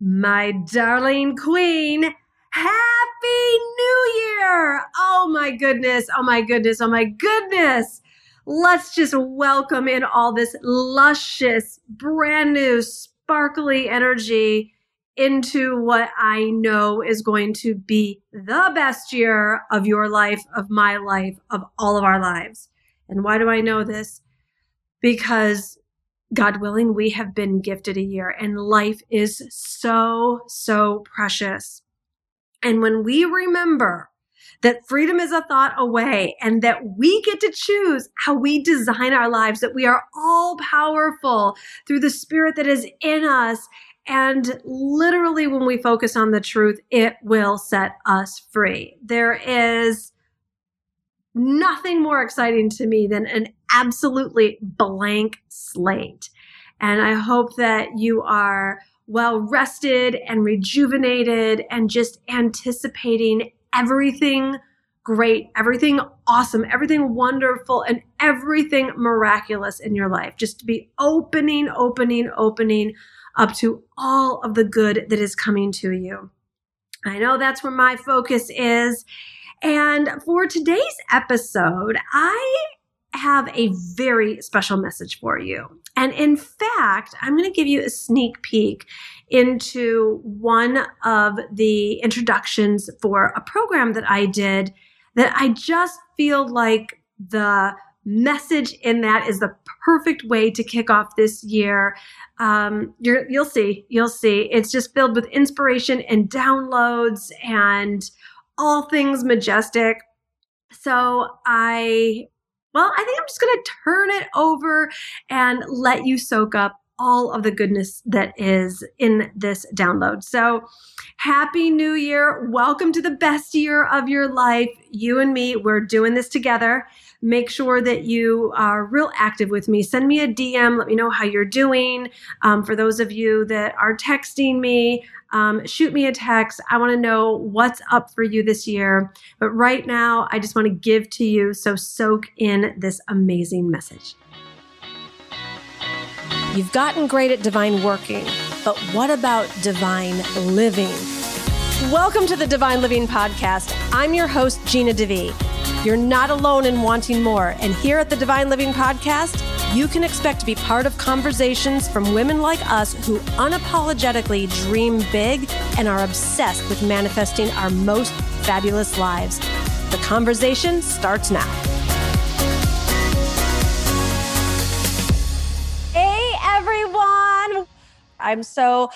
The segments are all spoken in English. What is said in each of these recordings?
my darling queen. Happy New Year! Oh my goodness, oh my goodness, oh my goodness. Let's just welcome in all this luscious, brand new, sparkly energy into what I know is going to be the best year of your life, of my life, of all of our lives. And why do I know this? Because God willing, we have been gifted a year and life is so, so precious. And when we remember that freedom is a thought away and that we get to choose how we design our lives, that we are all powerful through the spirit that is in us. And literally, when we focus on the truth, it will set us free. There is nothing more exciting to me than an absolutely blank slate. And I hope that you are well rested and rejuvenated and just anticipating everything great, everything awesome, everything wonderful, and everything miraculous in your life. Just to be opening, opening, opening up to all of the good that is coming to you. I know that's where my focus is. And for today's episode, I have a very special message for you. And in fact, I'm going to give you a sneak peek into one of the introductions for a program that I did that I just feel like the message in that is the perfect way to kick off this year. Um, you will see, you'll see. It's just filled with inspiration and downloads and all things majestic. So I well, I think I'm just going to turn it over and let you soak up all of the goodness that is in this download. So, happy new year. Welcome to the best year of your life. You and me, we're doing this together. Make sure that you are real active with me. Send me a DM. Let me know how you're doing. Um, for those of you that are texting me, um, shoot me a text. I want to know what's up for you this year. But right now, I just want to give to you. So soak in this amazing message. You've gotten great at divine working, but what about divine living? Welcome to the Divine Living Podcast. I'm your host, Gina DeVee. You're not alone in wanting more. And here at the Divine Living Podcast, you can expect to be part of conversations from women like us who unapologetically dream big and are obsessed with manifesting our most fabulous lives. The conversation starts now. I'm so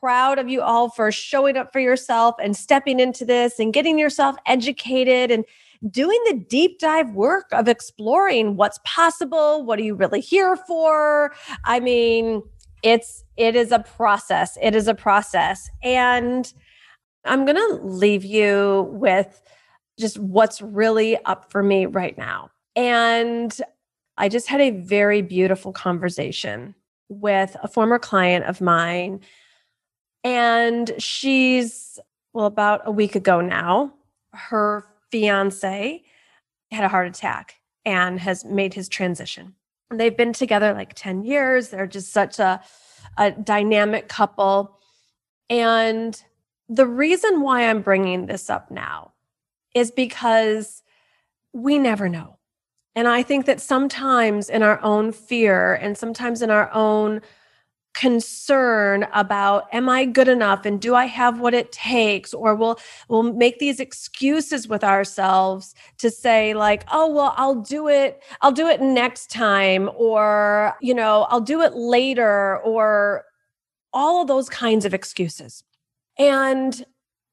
proud of you all for showing up for yourself and stepping into this and getting yourself educated and doing the deep dive work of exploring what's possible. What are you really here for? I mean, it's it is a process. It is a process. And I'm going to leave you with just what's really up for me right now. And I just had a very beautiful conversation with a former client of mine. And she's, well, about a week ago now, her fiance had a heart attack and has made his transition. And they've been together like 10 years. They're just such a, a dynamic couple. And the reason why I'm bringing this up now is because we never know. And I think that sometimes in our own fear and sometimes in our own concern about am i good enough? And do i have what it takes? Or we'll we'll make these excuses with ourselves to say like oh well i'll do it i'll do it next time or you know i'll do it later or all of those kinds of excuses. And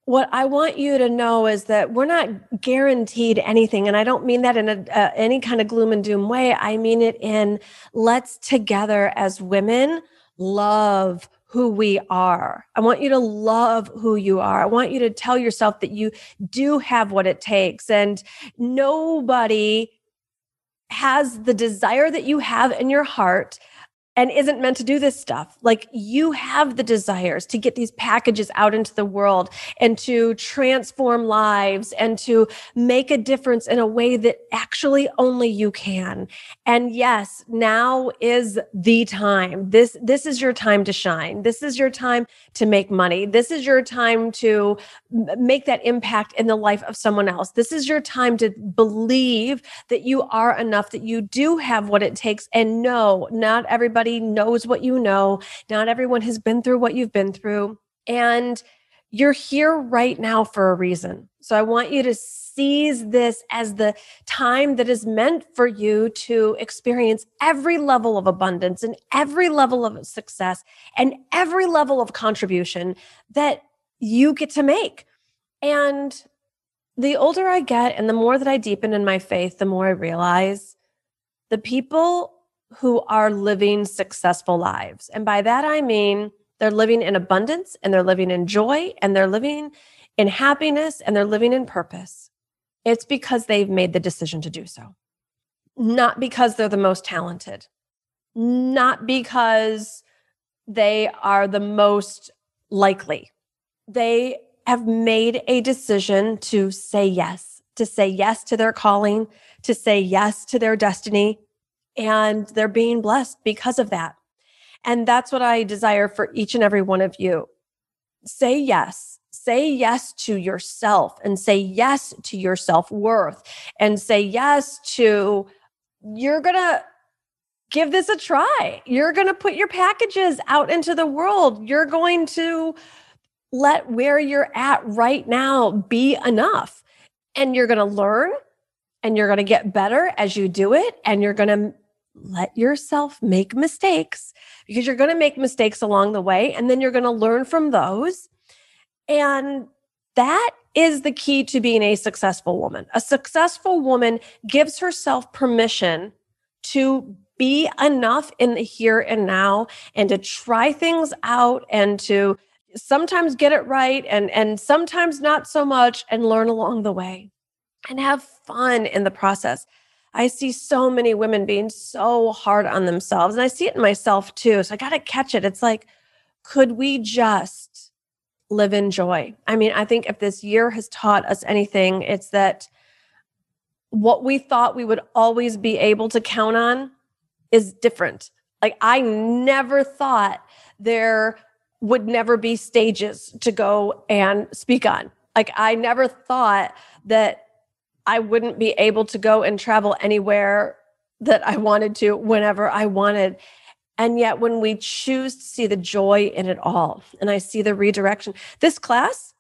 what I want you to know is that we're not guaranteed anything. And I don't mean that in a, uh, any kind of gloom and doom way. I mean it in let's together as women love who we are. I want you to love who you are. I want you to tell yourself that you do have what it takes and nobody has the desire that you have in your heart and isn't meant to do this stuff. Like you have the desires to get these packages out into the world and to transform lives and to make a difference in a way that actually only you can. And yes, now is the time. This this is your time to shine. This is your time to make money. This is your time to make that impact in the life of someone else. This is your time to believe that you are enough that you do have what it takes and no, not everybody everybody knows what you know. Not everyone has been through what you've been through. And you're here right now for a reason. So I want you to seize this as the time that is meant for you to experience every level of abundance and every level of success and every level of contribution that you get to make. And the older I get and the more that I deepen in my faith, the more I realize the people who are living successful lives. And by that, I mean they're living in abundance and they're living in joy and they're living in happiness and they're living in purpose. It's because they've made the decision to do so, not because they're the most talented, not because they are the most likely. They have made a decision to say yes, to say yes to their calling, to say yes to their destiny, and they're being blessed because of that. And that's what I desire for each and every one of you. Say yes. Say yes to yourself and say yes to your self worth and say yes to you're going to give this a try. You're going to put your packages out into the world. You're going to let where you're at right now be enough. And you're going to learn and you're going to get better as you do it. And you're going to let yourself make mistakes because you're going to make mistakes along the way and then you're going to learn from those. And that is the key to being a successful woman. A successful woman gives herself permission to be enough in the here and now and to try things out and to sometimes get it right and and sometimes not so much and learn along the way and have fun in the process. I see so many women being so hard on themselves. And I see it in myself too. So I got to catch it. It's like, could we just live in joy? I mean, I think if this year has taught us anything, it's that what we thought we would always be able to count on is different. Like, I never thought there would never be stages to go and speak on. Like, I never thought that I wouldn't be able to go and travel anywhere that I wanted to whenever I wanted. And yet, when we choose to see the joy in it all, and I see the redirection, this class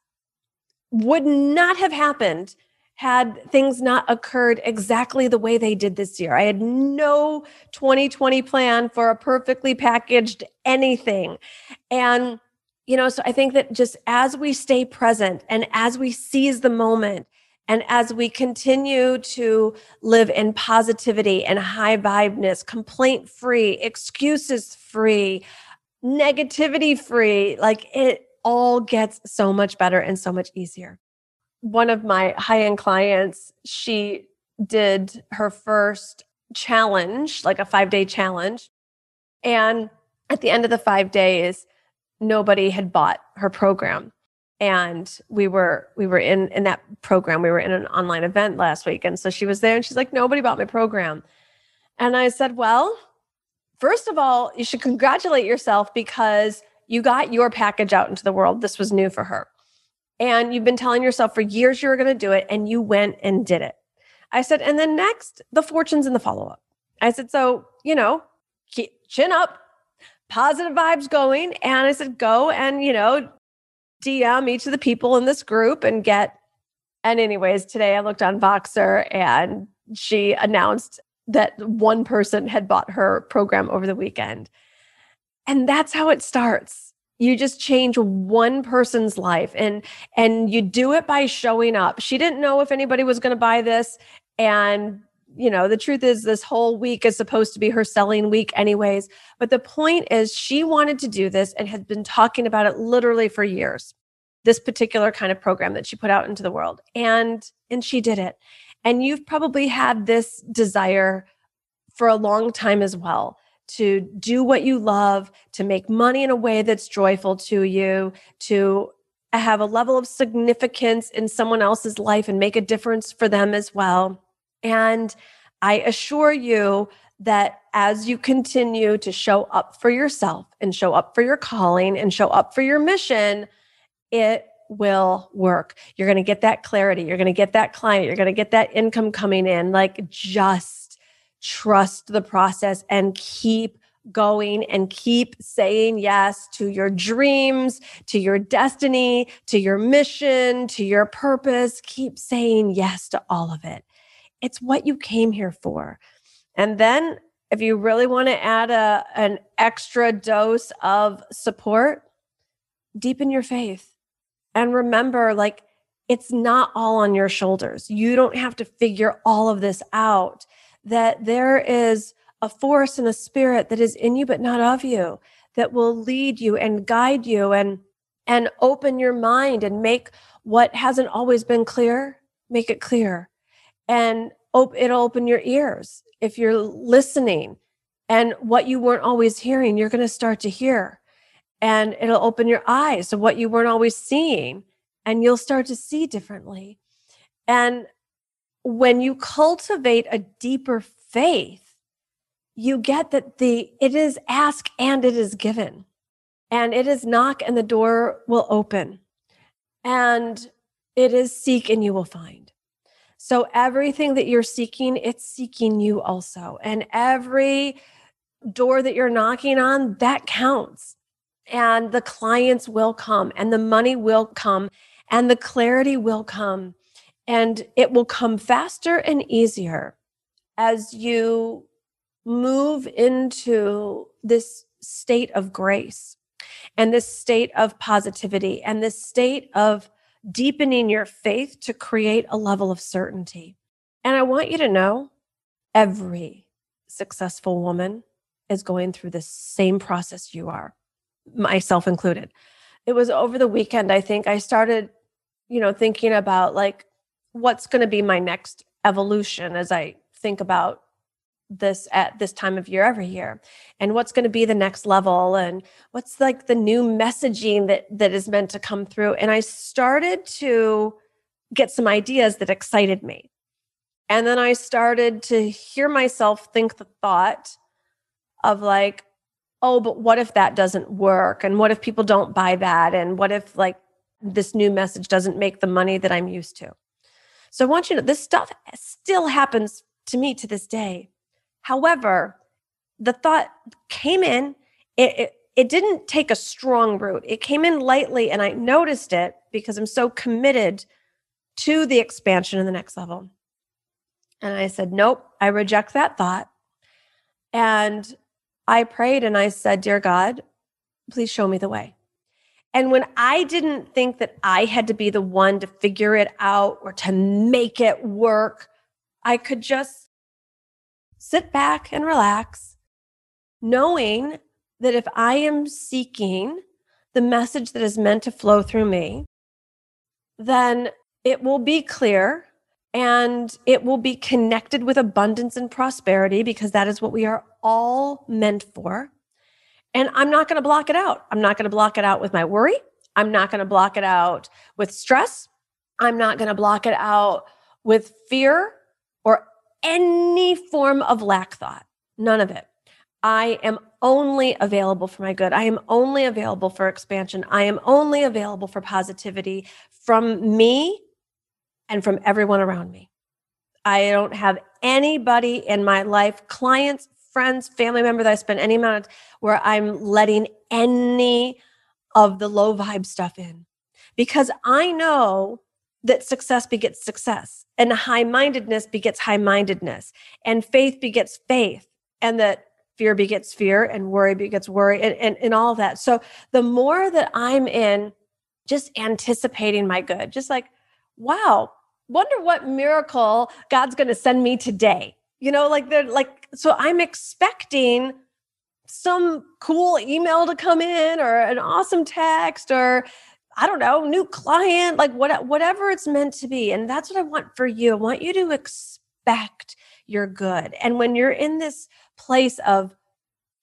would not have happened had things not occurred exactly the way they did this year. I had no 2020 plan for a perfectly packaged anything. And, you know, so I think that just as we stay present and as we seize the moment and as we continue to live in positivity and high vibeness, complaint free, excuses free, negativity free, like it all gets so much better and so much easier. One of my high end clients, she did her first challenge, like a five day challenge. And at the end of the five days, nobody had bought her program and we were we were in in that program. We were in an online event last week. And so she was there and she's like nobody bought my program. And i said well first of all you should congratulate yourself because you got your package out into the world. This was new for her. And you've been telling yourself for years you were going to do it and you went and did it. I said and then next the fortunes in the follow-up. I said so you know keep chin up positive vibes going. And i said go and you know DM each of the people in this group and get. And, anyways, today I looked on Voxer and she announced that one person had bought her program over the weekend. And that's how it starts. You just change one person's life and and you do it by showing up. She didn't know if anybody was going to buy this and you know, the truth is this whole week is supposed to be her selling week anyways. But the point is she wanted to do this and had been talking about it literally for years. This particular kind of program that she put out into the world. And and she did it. And you've probably had this desire for a long time as well to do what you love, to make money in a way that's joyful to you, to have a level of significance in someone else's life and make a difference for them as well. And I assure you that as you continue to show up for yourself and show up for your calling and show up for your mission, it will work. You're going to get that clarity. You're going to get that client. You're going to get that income coming in. Like just trust the process and keep going and keep saying yes to your dreams, to your destiny, to your mission, to your purpose. Keep saying yes to all of it. It's what you came here for. And then if you really want to add a an extra dose of support, deepen your faith. And remember like it's not all on your shoulders. You don't have to figure all of this out. That there is a force and a spirit that is in you but not of you that will lead you and guide you and and open your mind and make what hasn't always been clear make it clear and op- it'll open your ears if you're listening. And what you weren't always hearing you're going to start to hear. And it'll open your eyes to what you weren't always seeing and you'll start to see differently. And when you cultivate a deeper faith you get that the it is ask and it is given. And it is knock and the door will open. And it is seek and you will find so everything that you're seeking it's seeking you also. And every door that you're knocking on that counts. And the clients will come and the money will come and the clarity will come. And it will come faster and easier as you move into this state of grace and this state of positivity and this state of deepening your faith to create a level of certainty. And I want you to know every successful woman is going through the same process you are, myself included. It was over the weekend, I think I started, you know, thinking about like what's going to be my next evolution as I think about this at this time of year every year? And what's going to be the next level? And what's like the new messaging that that is meant to come through? And i started to get some ideas that excited me. And then i started to hear myself think the thought of like oh but what if that doesn't work? And what if people don't buy that? And what if like this new message doesn't make the money that i'm used to? So i want you to know this stuff still happens to me to this day However, the thought came in, it, it, it didn't take a strong root. It came in lightly, and I noticed it because I'm so committed to the expansion in the next level. And I said, Nope, I reject that thought. And I prayed and I said, Dear God, please show me the way. And when I didn't think that I had to be the one to figure it out or to make it work, I could just sit back and relax, knowing that if I am seeking the message that is meant to flow through me, then it will be clear and it will be connected with abundance and prosperity because that is what we are all meant for. And I'm not going to block it out. I'm not going to block it out with my worry. I'm not going to block it out with stress. I'm not going to block it out with fear or any form of lack thought, none of it. I am only available for my good. I am only available for expansion. I am only available for positivity from me and from everyone around me. I don't have anybody in my life, clients, friends, family member that I spend any amount of where I'm letting any of the low vibe stuff in because I know that success begets success and high mindedness begets high mindedness and faith begets faith and that fear begets fear and worry begets worry and, and, and all that. So the more that i'm in just anticipating my good just like wow wonder what miracle god's going to send me today. You know like they're like so i'm expecting some cool email to come in or an awesome text or I don't know, new client, like what, whatever it's meant to be. And that's what I want for you. I want you to expect your good. And when you're in this place of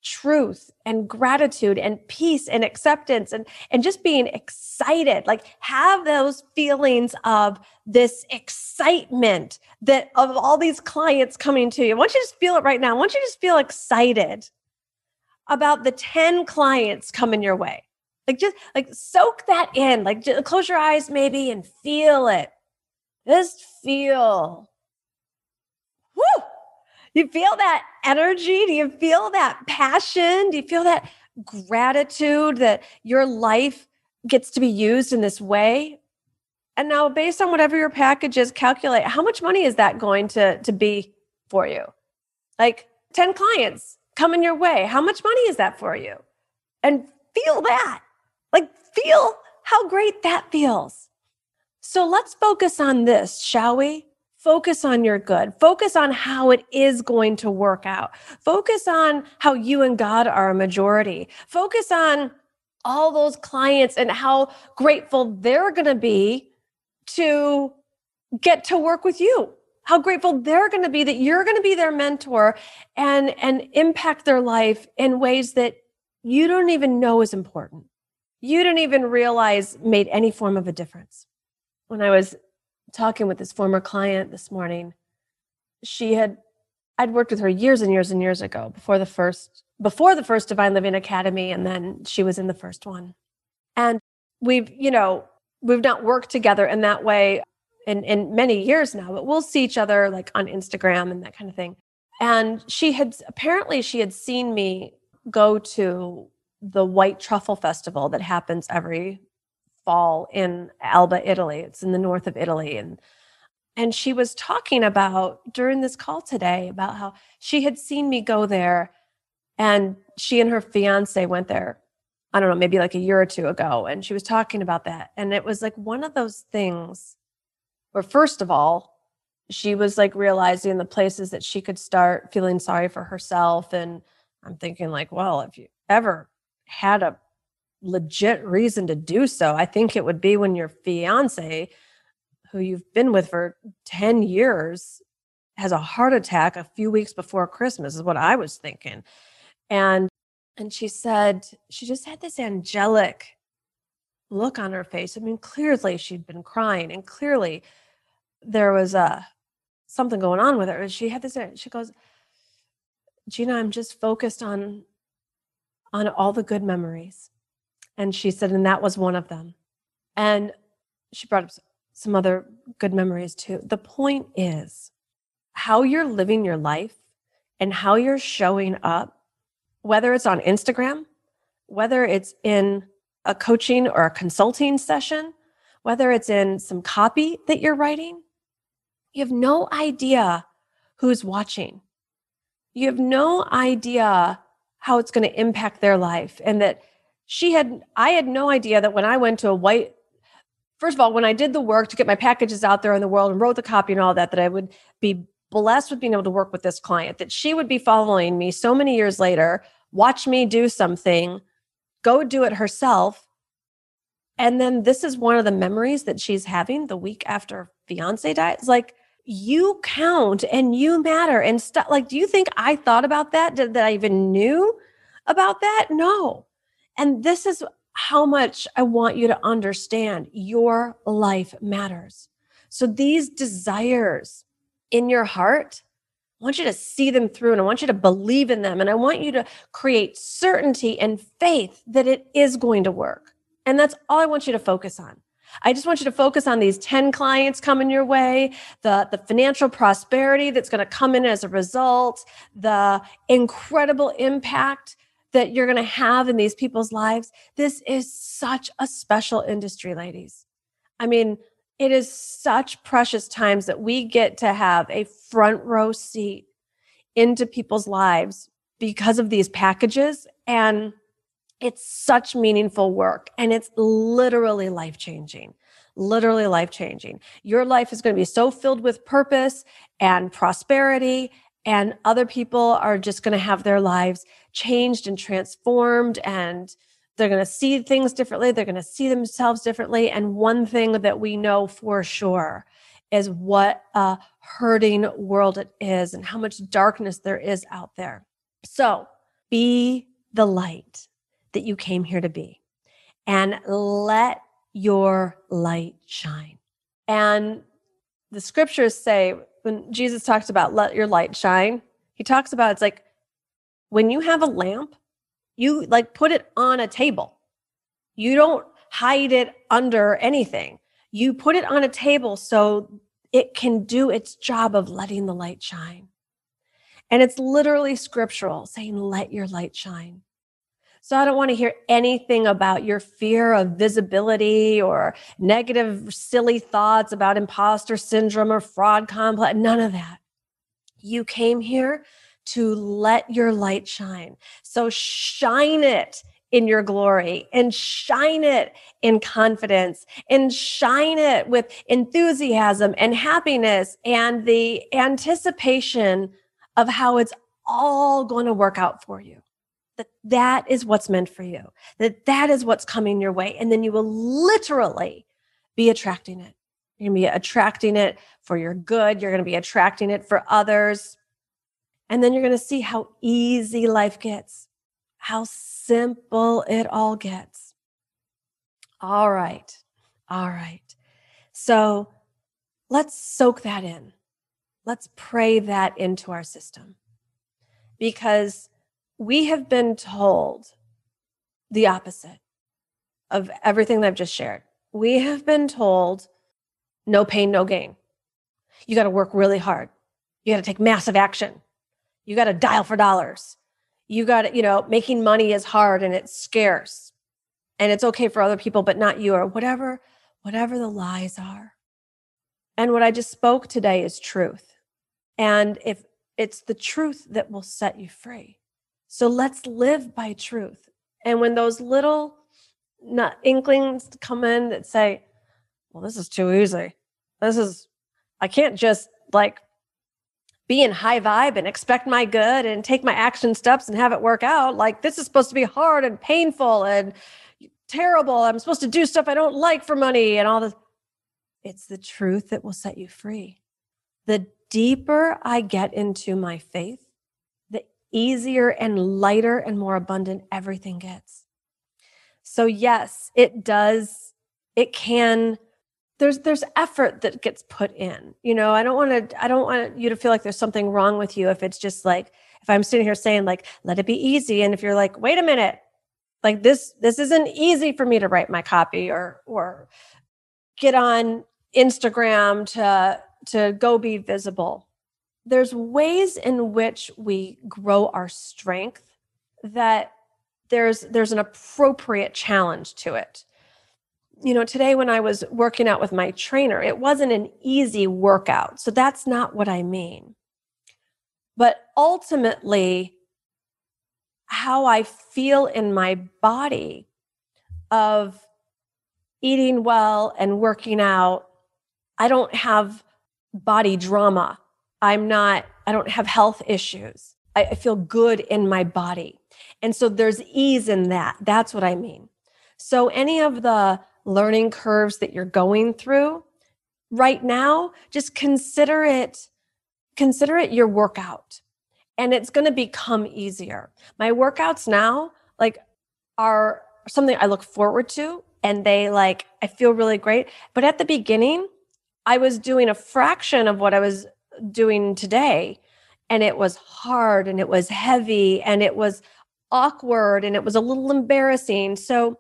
truth and gratitude and peace and acceptance and and just being excited like have those feelings of this excitement that of all these clients coming to you. I want you to just feel it right now. I want you to just feel excited about the 10 clients coming your way. Like just like soak that in. Like just close your eyes maybe and feel it. Just feel. Woo! you feel that energy? Do you feel that passion? Do you feel that gratitude that your life gets to be used in this way? And now, based on whatever your package is, calculate how much money is that going to, to be for you? Like 10 clients coming your way. How much money is that for you? And feel that. Like, feel how great that feels. So let's focus on this, shall we? Focus on your good. Focus on how it is going to work out. Focus on how you and God are a majority. Focus on all those clients and how grateful they're going to be to get to work with you. How grateful they're going to be that you're going to be their mentor and and impact their life in ways that you don't even know is important. You didn't even realize made any form of a difference. When I was talking with this former client this morning. She had I'd worked with her years and years and years ago before the first before the first Divine Living Academy and then she was in the first one. And we've, you know, we've not worked together in that way in in many years now, but we'll see each other like on Instagram and that kind of thing. And she had apparently she had seen me go to the White Truffle Festival that happens every fall in Alba, Italy. It's in the north of Italy. And and she was talking about during this call today about how she had seen me go there and she and her fiance went there i don't know maybe like a year or two ago and she was talking about that and it was like one of those things where first of all she was like realizing the places that she could start feeling sorry for herself and i'm thinking like well if you ever had a legit reason to do so. I think it would be when your fiance, who you've been with for 10 years, has a heart attack a few weeks before Christmas, is what I was thinking. And and she said she just had this angelic look on her face. I mean, clearly she'd been crying, and clearly there was a uh, something going on with her. She had this. She goes, Gina, I'm just focused on on all the good memories. And she said, and that was one of them. And she brought up some other good memories too. The point is how you're living your life and how you're showing up, whether it's on Instagram, whether it's in a coaching or a consulting session, whether it's in some copy that you're writing, you have no idea who's watching. You have no idea how it's going to impact their life and that she had i had no idea that when i went to a white first of all when i did the work to get my packages out there in the world and wrote the copy and all that that i would be blessed with being able to work with this client that she would be following me so many years later watch me do something go do it herself and then this is one of the memories that she's having the week after fiance died it's like you count and you matter and stuff like do you think i thought about that Did, that i even knew about that no and this is how much I want you to understand your life matters. So these desires in your heart, I want you to see them through and I want you to believe in them. And I want you to create certainty and faith that it is going to work. And that's all I want you to focus on. I just want you to focus on these 10 clients coming your way, the, the financial prosperity that's going to come in as a result, the incredible impact that you're going to have in these people's lives. This is such a special industry, ladies. I mean, it is such precious times that we get to have a front row seat into people's lives because of these packages. And it's such meaningful work and it's literally life changing. Literally life changing. Your life is going to be so filled with purpose and prosperity and other people are just going to have their lives changed and transformed and they're going to see things differently they're going to see themselves differently and one thing that we know for sure is what a hurting world it is and how much darkness there is out there so be the light that you came here to be and let your light shine. And the scriptures say when Jesus talks about let your light shine, he talks about it's like when you have a lamp, you like put it on a table. You don't hide it under anything. You put it on a table so it can do its job of letting the light shine. And it's literally scriptural saying, let your light shine. So I don't want to hear anything about your fear of visibility or negative, silly thoughts about imposter syndrome or fraud complex. None of that. You came here to let your light shine. So shine it in your glory and shine it in confidence and shine it with enthusiasm and happiness and the anticipation of how it's all going to work out for you that that is what's meant for you, that that is what's coming your way. And then you will literally be attracting it. You're going to be attracting it for your good. You're going to be attracting it for others. And then you're going to see how easy life gets, how simple it all gets. All right. All right. So let's soak that in. Let's pray that into our system because we have been told the opposite of everything that I've just shared. We have been told no pain, no gain. You got to work really hard. You got to take massive action. You got to dial for dollars. You got to, you know, making money is hard and it's scarce. And it's okay for other people, but not you, or whatever, whatever the lies are. And what I just spoke today is truth. And if it's the truth that will set you free. So let's live by truth. And when those little not inklings come in that say, well, this is too easy. This is, I can't just like be in high vibe and expect my good and take my action steps and have it work out. Like this is supposed to be hard and painful and terrible. I'm supposed to do stuff I don't like for money and all this. It's the truth that will set you free. The deeper I get into my faith, easier and lighter and more abundant everything gets. So yes, it does it can there's there's effort that gets put in. You know, I don't want to I don't want you to feel like there's something wrong with you if it's just like if I'm sitting here saying like let it be easy and if you're like wait a minute like this this isn't easy for me to write my copy or or get on Instagram to to go be visible there's ways in which we grow our strength that there's there's an appropriate challenge to it. You know today when i was working out with my trainer it wasn't an easy workout so that's not what i mean. But ultimately how i feel in my body of eating well and working out i don't have body drama I'm not, I don't have health issues. I, I feel good in my body. And so there's ease in that. That's what I mean. So any of the learning curves that you're going through right now, just consider it, consider it your workout. And it's going to become easier. My workouts now, like, are something I look forward to and they like, I feel really great. But at the beginning, I was doing a fraction of what I was doing today and it was hard and it was heavy and it was awkward and it was a little embarrassing. So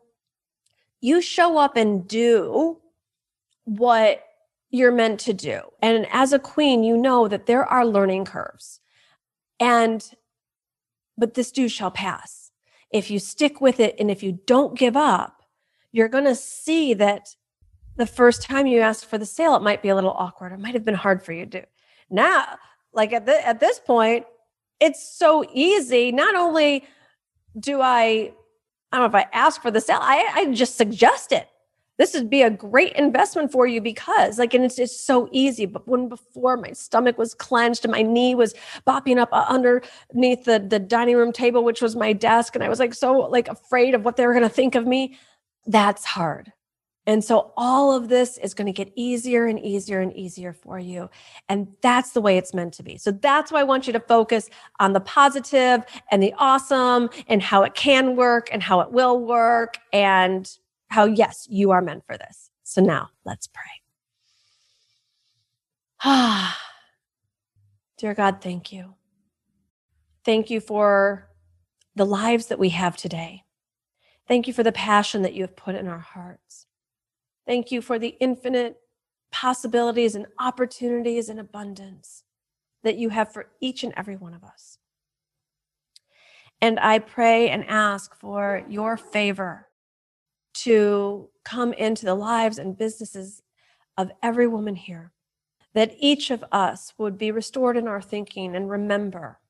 you show up and do what you're meant to do. And as a queen you know that there are learning curves. And but this do shall pass. If you stick with it and if you don't give up you're going to see that the first time you ask for the sale it might be a little awkward. It might have been hard for you to now like at the, at this point it's so easy. Not only do i i don't know if i ask for the sale i, I just suggest it. This would be a great investment for you because like and it's just so easy. But when before my stomach was clenched and my knee was bopping up uh, underneath the the dining room table which was my desk and i was like so like afraid of what they were going to think of me that's hard And so all of this is going to get easier and easier and easier for you. And that's the way it's meant to be. So that's why I want you to focus on the positive and the awesome and how it can work and how it will work and how, yes, you are meant for this. So now let's pray. Ah, dear God, thank you. Thank you for the lives that we have today. Thank you for the passion that you have put in our hearts. Thank you for the infinite possibilities and opportunities and abundance that you have for each and every one of us. And I pray and ask for your favor to come into the lives and businesses of every woman here, that each of us would be restored in our thinking and remember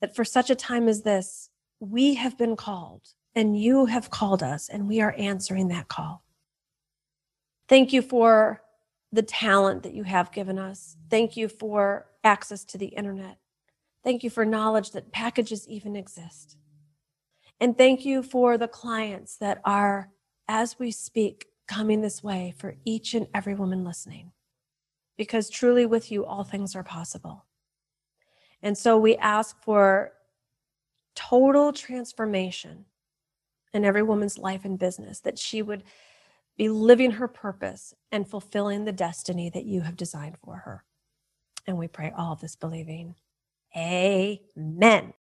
that for such a time as this, we have been called and you have called us, and we are answering that call. Thank you for the talent that you have given us. Thank you for access to the internet. Thank you for knowledge that packages even exist. And thank you for the clients that are, as we speak, coming this way for each and every woman listening. Because truly, with you, all things are possible. And so we ask for total transformation in every woman's life and business, that she would be living her purpose and fulfilling the destiny that you have designed for her. And we pray all this believing. Amen.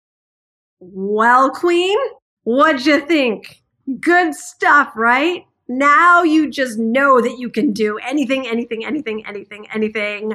Well, Queen, what'd you think? Good stuff, right? Now you just know that you can do anything, anything, anything, anything, anything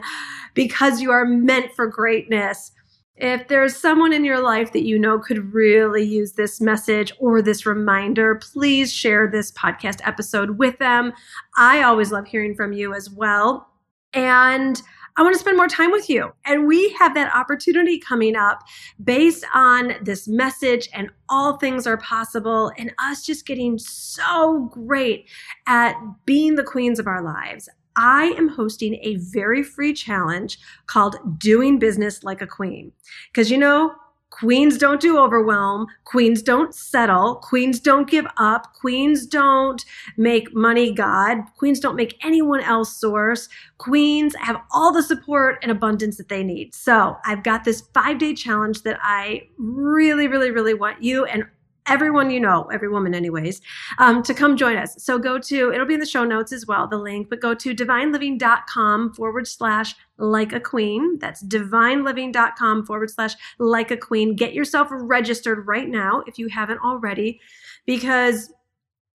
because you are meant for greatness. If there's someone in your life that you know could really use this message or this reminder, please share this podcast episode with them. I always love hearing from you as well. And I want to spend more time with you. And we have that opportunity coming up based on this message and all things are possible and us just getting so great at being the queens of our lives. I am hosting a very free challenge called Doing Business Like a Queen. Because you know, queens don't do overwhelm, queens don't settle, queens don't give up, queens don't make money God, queens don't make anyone else source. Queens have all the support and abundance that they need. So I've got this five day challenge that I really, really, really want you and everyone you know, every woman, anyways, um, to come join us. So go to, it'll be in the show notes as well, the link, but go to divineliving.com forward slash like a queen. That's divineliving.com forward slash like a queen. Get yourself registered right now if you haven't already, because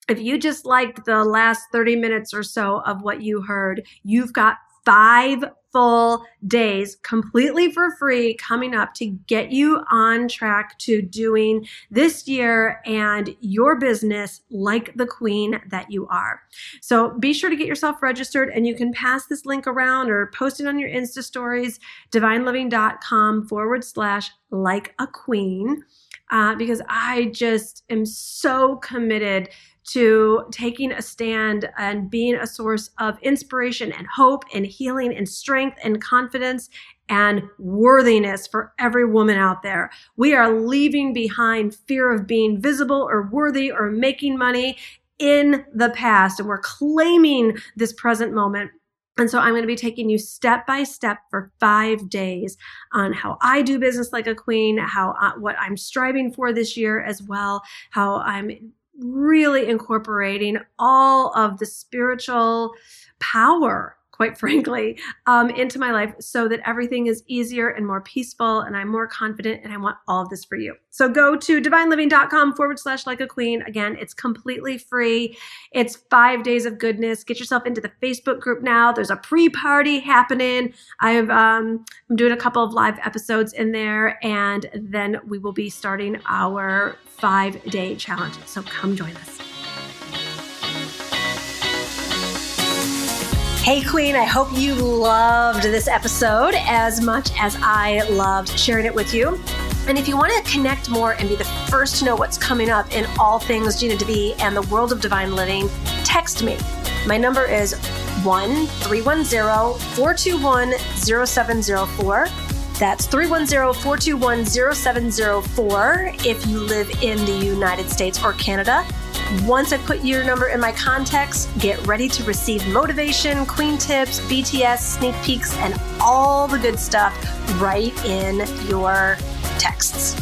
if you just liked the last 30 minutes or so of what you heard, you've got five full days completely for free coming up to get you on track to doing this year and your business like the queen that you are. So be sure to get yourself registered and you can pass this link around or post it on your Insta stories, divineliving.com forward slash like a queen. Uh, because I just am so committed to taking a stand and being a source of inspiration and hope and healing and strength and confidence and worthiness for every woman out there. We are leaving behind fear of being visible or worthy or making money in the past, and we're claiming this present moment. And so I'm going to be taking you step by step for five days on how I do business like a queen, how uh, what I'm striving for this year as well, how I'm really incorporating all of the spiritual power quite frankly, um, into my life so that everything is easier and more peaceful and I'm more confident and I want all of this for you. So go to divineliving.com forward slash like a queen. Again, it's completely free. It's five days of goodness. Get yourself into the Facebook group now. There's a pre-party happening. I've um, I'm doing a couple of live episodes in there, and then we will be starting our five day challenge. So come join us. Hey, Queen, I hope you loved this episode as much as I loved sharing it with you. And if you want to connect more and be the first to know what's coming up in all things Gina DeVee and the world of divine living, text me. My number is 1 310 421 0704. That's 310 421 0704 if you live in the United States or Canada. Once I put your number in my contacts, get ready to receive motivation, queen tips, BTS, sneak peeks, and all the good stuff right in your texts.